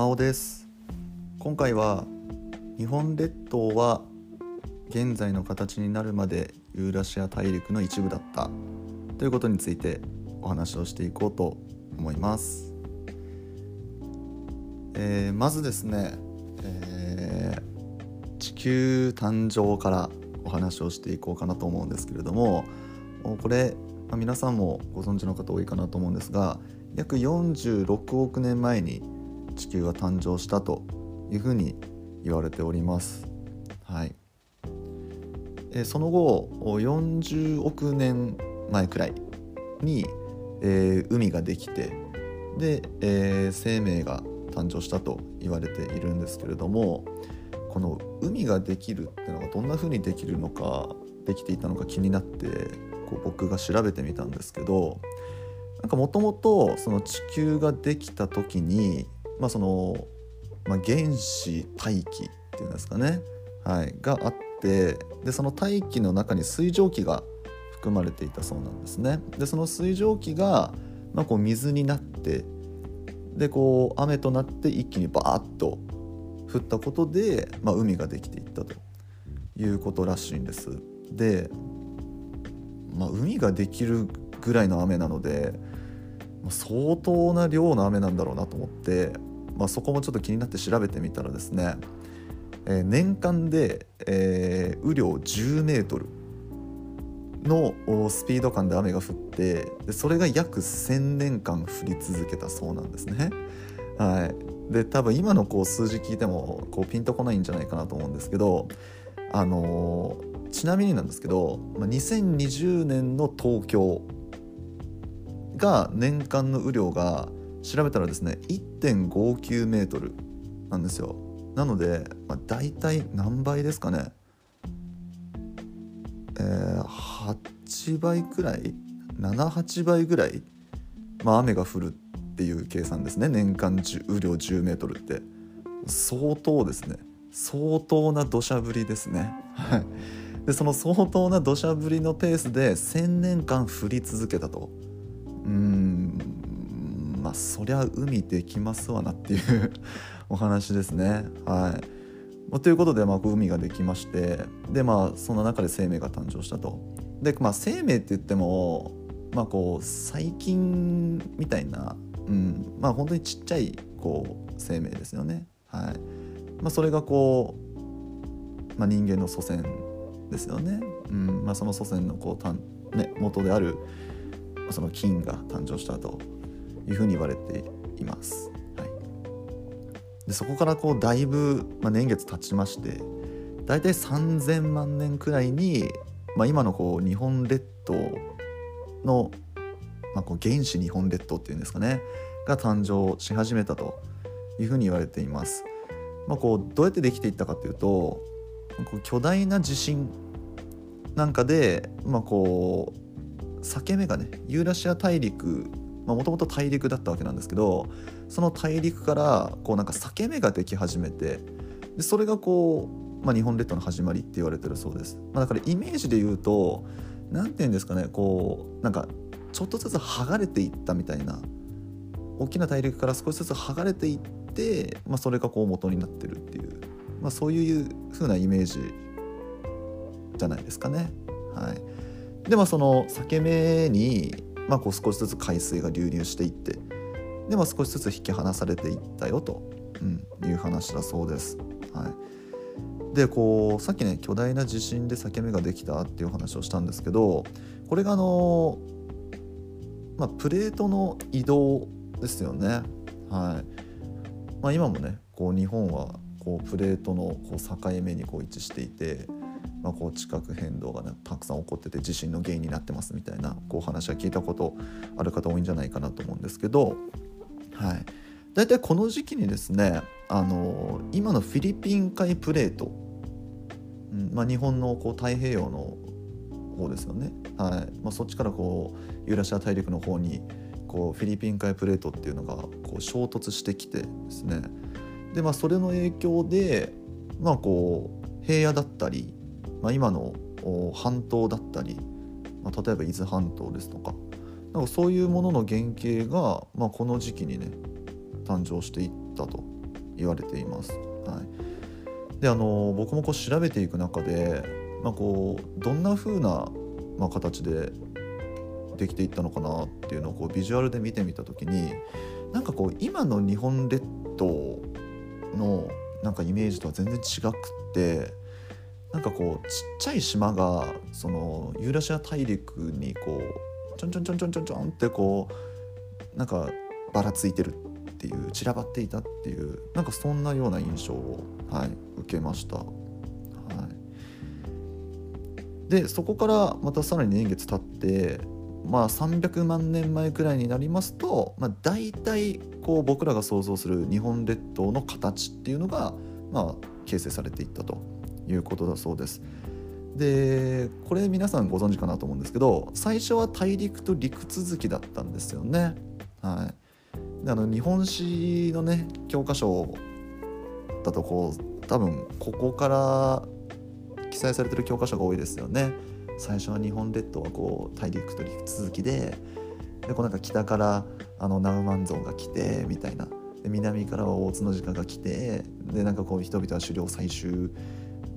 真央です。今回は日本列島は現在の形になるまでユーラシア大陸の一部だった。ということについてお話をしていこうと思います、えー、まずですね、えー、地球誕生からお話をしていこうかなと思うんですけれどもこれ、まあ、皆さんもご存知の方多いかなと思うんですが約46億年前に地球は誕生したというふうに言われております。はい、えその後40億年前くらいに、えー、海ができてで、えー、生命が誕生したと言われているんですけれどもこの海ができるっていうのがどんなふうにできるのかできていたのか気になってこう僕が調べてみたんですけどなんかもともとその地球ができた時に、まあそのまあ、原子大気っていうんですかね、はい、があってでその大気の中に水蒸気が含まれていたそうなんですね。でその水蒸気が、まあ、こう水になってでこう雨となって一気にバーッと降ったことで、まあ、海ができていったということらしいんです。で、まあ、海ができるぐらいの雨なので相当な量の雨なんだろうなと思って、まあ、そこもちょっと気になって調べてみたらですね、えー、年間で、えー、雨量10メートルのスピード感で雨が降ってでそれが約1,000年間降り続けたそうなんですね。はい、で多分今のこう数字聞いてもこうピンとこないんじゃないかなと思うんですけど、あのー、ちなみになんですけど、まあ、2020年の東京が年間の雨量が調べたらですね1.59メートルなんですよ。なので、まあ、大体何倍ですかね。えー、8倍くらい？78倍ぐらい、まあ、雨が降るっていう計算ですね。年間雨量10メートルって。相当ですね。相当な土砂降りですね。でその相当な土砂降りのペースで1,000年間降り続けたと。うん。まあそりゃ海できますわなっていう お話ですねはい。ということで、まあ、海ができましてでまあその中で生命が誕生したと。でまあ生命って言ってもまあこう細菌みたいな、うんまあ本当にちっちゃいこう生命ですよね。はいまあ、それがこう、まあ、人間の祖先ですよね。うんまあ、その祖先のこうたん、ね、元であるその菌が誕生したというふうに言われています。はい、でそこからこうだいぶ、まあ、年月経ちまして大体3,000万年くらいに、まあ、今のこう日本列島の、まあ、こう原始日本列島っていうんですかねが誕生し始めたというふうに言われています。まあ、こうどうやってできていったかというと巨大な地震なんかで、まあ、こう裂け目がねユーラシア大陸もともと大陸だったわけなんですけどその大陸からこうなんか裂け目ができ始めてでそれがこう、まあ、日本列島の始まりって言われてるそうです、まあ、だからイメージで言うと何て言うんですかねこうなんかちょっとずつ剥がれていったみたいな大きな大陸から少しずつ剥がれていって、まあ、それがこう元になってるっていう、まあ、そういう風なイメージじゃないですかね。はい、でまあその裂け目に、まあ、こう少しずつ海水が流入していってで、まあ、少しずつ引き離されていったよと、うん、いう話だそうです。はい、でこうさっきね巨大な地震で裂け目ができたっていう話をしたんですけどこれがあの、まあ、プレートの移動ですよね。はいまあ、今もねこう日本はこうプレートのこう境目にこう位置していてまあ、こう地殻変動が、ね、たくさん起こってて地震の原因になってますみたいなこう話は聞いたことある方多いんじゃないかなと思うんですけど、はい、大体この時期にですねあの今のフィリピン海プレート、うんまあ、日本のこう太平洋の方ですよね、はい。まあ、そっちからこうユーラシア大陸の方にこうフィリピン海プレートっていうのがこう衝突してきてですね。で、まあ、それの影響で、まあ、こう平野だったりまあ、今の半島だったり、まあ、例えば伊豆半島ですとかなんかそういうものの原型が、まあ、この時期にね誕生していったと言われています。はい、であの僕もこう調べていく中で、まあ、こうどんな風な、まあ、形でできていったのかなっていうのをこうビジュアルで見てみた時になんかこう今の日本列島のなんかイメージとは全然違くってなんかこうちっちゃい島がそのユーラシア大陸にこうちょんちょんちょんちょんちょんちょんってこうなんかばらついてるっていう散らばっていたっていうなんかそんなような印象を、はい、受けました。はい、でそこからまたさらに年月経ってまあ300万年前くらいになりますと、まあ、大体こう僕らが想像する日本列島の形っていうのが、まあ、形成されていったということだそうです。でこれ皆さんご存知かなと思うんですけど最初は大陸と陸続きだったんですよね。はい、であの日本史のね教科書だとこう多分ここから記載されてる教科書が多いですよね。最初は日本列島はこう大陸と陸続きででこうなんか北からあのナウマンゾンが来てみたいなで南からは大津の時間が来てでなんかこう人々は狩猟採集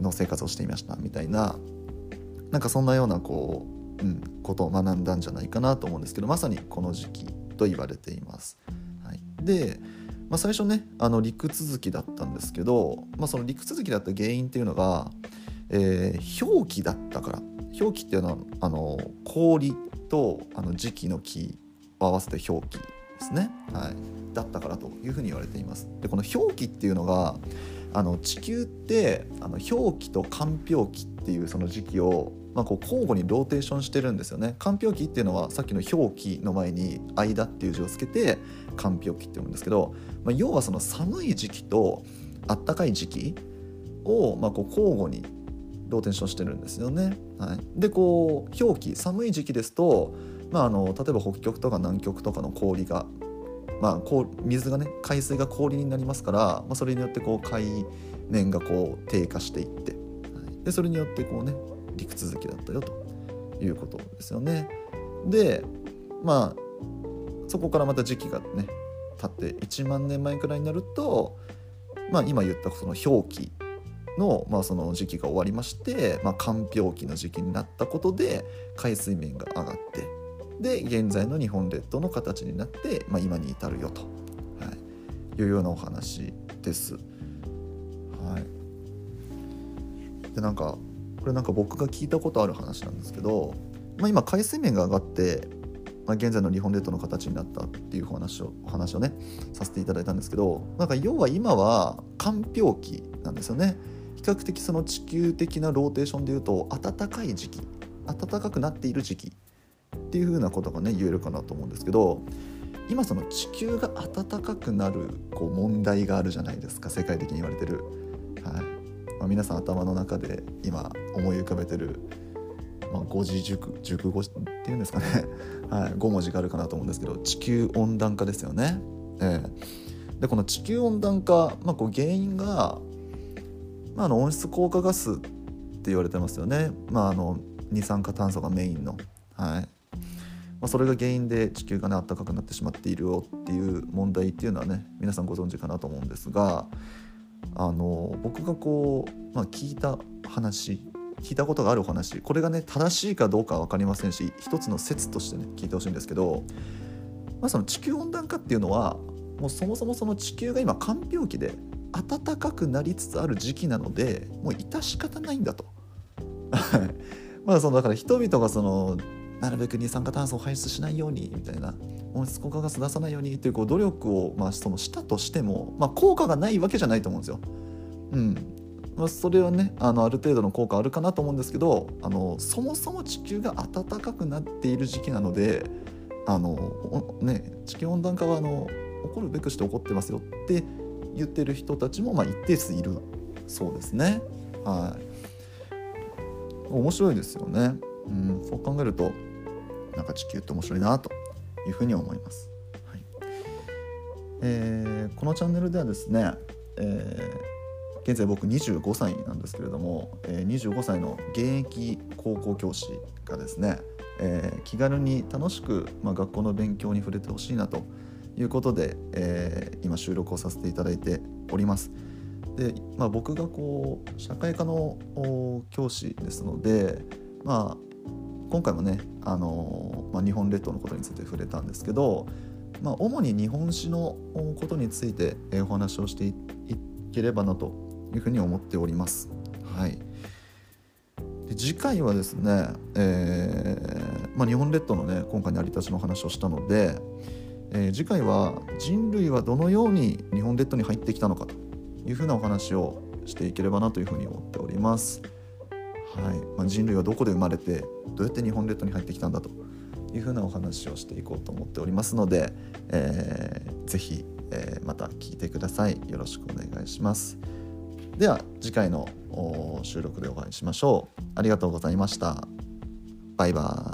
の生活をしていましたみたいななんかそんなようなこう、うん、ことを学んだんじゃないかなと思うんですけどまさにこの時期と言われています。はい、で、まあ、最初ねあの陸続きだったんですけど、まあ、その陸続きだった原因っていうのが、えー、氷期だったから氷期っていうのはあの氷とあの時期の木を合わせて氷期ですね、はい、だったからというふうに言われています。でこの氷期っていうのがあの地球ってあの氷期と間氷期っていうその時期を、まあ、こう交互にローテーションしてるんですよね。間氷期っていうのはさっきの氷期の前に「間」っていう字をつけて間氷期って言うんですけど、まあ、要はその寒い時期とあったかい時期を、まあ、こう交互にローテーションしてるんですよね。はい、でこう氷期寒い時期ですと、まあ、あの例えば北極とか南極とかの氷が、まあ、こう水がね海水が氷になりますから、まあ、それによってこう海面がこう低下していって、でそれによってこうね陸続きだったよということですよね。でまあそこからまた時期がね経って1万年前くらいになると、まあ、今言ったその氷期の,、まあその時期が終わりまして、まあ、氷期の時期になったことで海水面が上がってで現在の日本列島の形になって、まあ、今に至るよと、はい、いうようなお話です。はい、でなんかこれなんか僕が聞いたことある話なんですけど、まあ、今海水面が上がって、まあ、現在の日本列島の形になったっていう話をお話をねさせていただいたんですけどなんか要は今は寒氷期なんですよね。比較的その地球的なローテーションでいうと暖かい時期暖かくなっている時期っていうふうなことがね言えるかなと思うんですけど今その地球が暖かくなるこう問題があるじゃないですか世界的に言われてる、はい。まあ、皆さん頭の中で今思い浮かべてる、まあ、5字熟熟語っていうんですかね、はい、5文字があるかなと思うんですけど地球温暖化ですよね。えー、でこの地球温暖化、まあ、こう原因がまあ、あの温室効果ガスって言われてますよね、まあ、あの二酸化炭素がメインの、はい。まあ、それが原因で地球がね暖かくなってしまっているよっていう問題っていうのはね皆さんご存知かなと思うんですがあの僕がこう、まあ、聞いた話聞いたことがあるお話これがね正しいかどうかは分かりませんし一つの説としてね聞いてほしいんですけど、まあ、その地球温暖化っていうのはもうそもそもその地球が今寒氷期で暖かくなりつつある時期なのでもう致し方ないんだと。まあそのだから人々がそのなるべく二酸化炭素を排出しないようにみたいな温室効果ガス出さないようにというこう努力をまあそのしたとしても、まあ、効果がないわけじゃないと思うんですよ。うんまあ、それはねあのある程度の効果あるかなと思うんですけどあのそもそも地球が暖かくなっている時期なのであの、ね、地球温暖化はあの起こるべくして起こってますよって言ってる人たちもまあ一定数いるそうですね。はい、面白いですよね。うん、そう考えるとなんか地球って面白いなというふうに思います。はいえー、このチャンネルではですね、えー、現在僕25歳なんですけれども、えー、25歳の現役高校教師がですね、えー、気軽に楽しく、まあ、学校の勉強に触れてほしいなということで、えー、今収録をさせていただいております。で、まあ、僕がこう社会科の教師ですので、まあ、今回もね、あのまあ、日本列島のことについて触れたんですけど、まあ、主に日本史のことについてお話をしていければなというふうに思っております。はい、で次回はですね、えーまあ、日本列島のね今回の成り立ちの話をしたので、えー、次回は人類はどのように日本列島に入ってきたのかというふうなお話をしていければなというふうに思っております。はい。まあ、人類はどこで生まれてどうやって日本列島に入ってきたんだというふうなお話をしていこうと思っておりますので、えー、ぜひ、えー、また聞いてください。よろしくお願いします。では次回の収録でお会いしましょう。ありがとうございました。バイバイ。